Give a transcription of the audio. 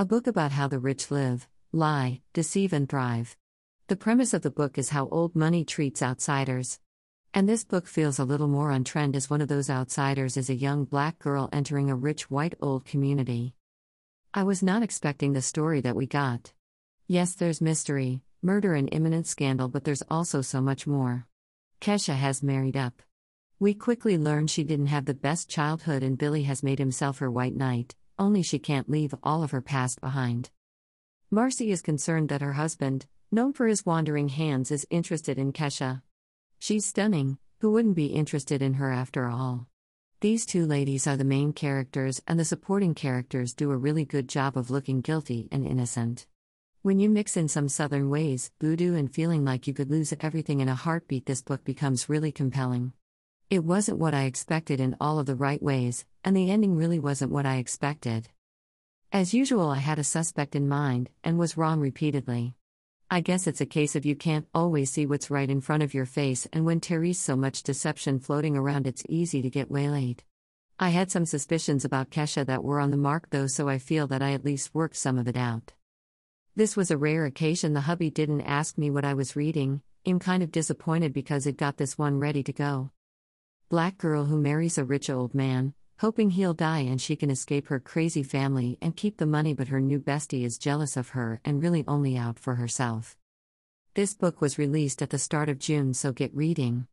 A book about how the rich live, lie, deceive, and thrive. The premise of the book is how old money treats outsiders. And this book feels a little more on trend as one of those outsiders is a young black girl entering a rich white old community. I was not expecting the story that we got. Yes, there's mystery, murder, and imminent scandal, but there's also so much more. Keisha has married up. We quickly learn she didn't have the best childhood and Billy has made himself her white knight, only she can't leave all of her past behind. Marcie is concerned that her husband, known for his wandering hands, is interested in Keisha. She's stunning, who wouldn't be interested in her after all? These two ladies are the main characters, and the supporting characters do a really good job of looking guilty and innocent. When you mix in some southern ways, voodoo, and feeling like you could lose everything in a heartbeat, this book becomes really compelling. It wasn't what I expected in all of the right ways, and the ending really wasn't what I expected. As usual, I had a suspect in mind, and was wrong repeatedly. I guess it's a case of you can't always see what's right in front of your face, and when Terry's so much deception floating around, it's easy to get waylaid. I had some suspicions about Keisha that were on the mark though, so I feel that I at least worked some of it out. This was a rare occasion the hubby didn't ask me what I was reading, I'm kind of disappointed because it got this one ready to go. Black girl who marries a rich old man, hoping he'll die and she can escape her crazy family and keep the money, but her new bestie is jealous of her and really only out for herself. This book was released at the start of June, so get reading.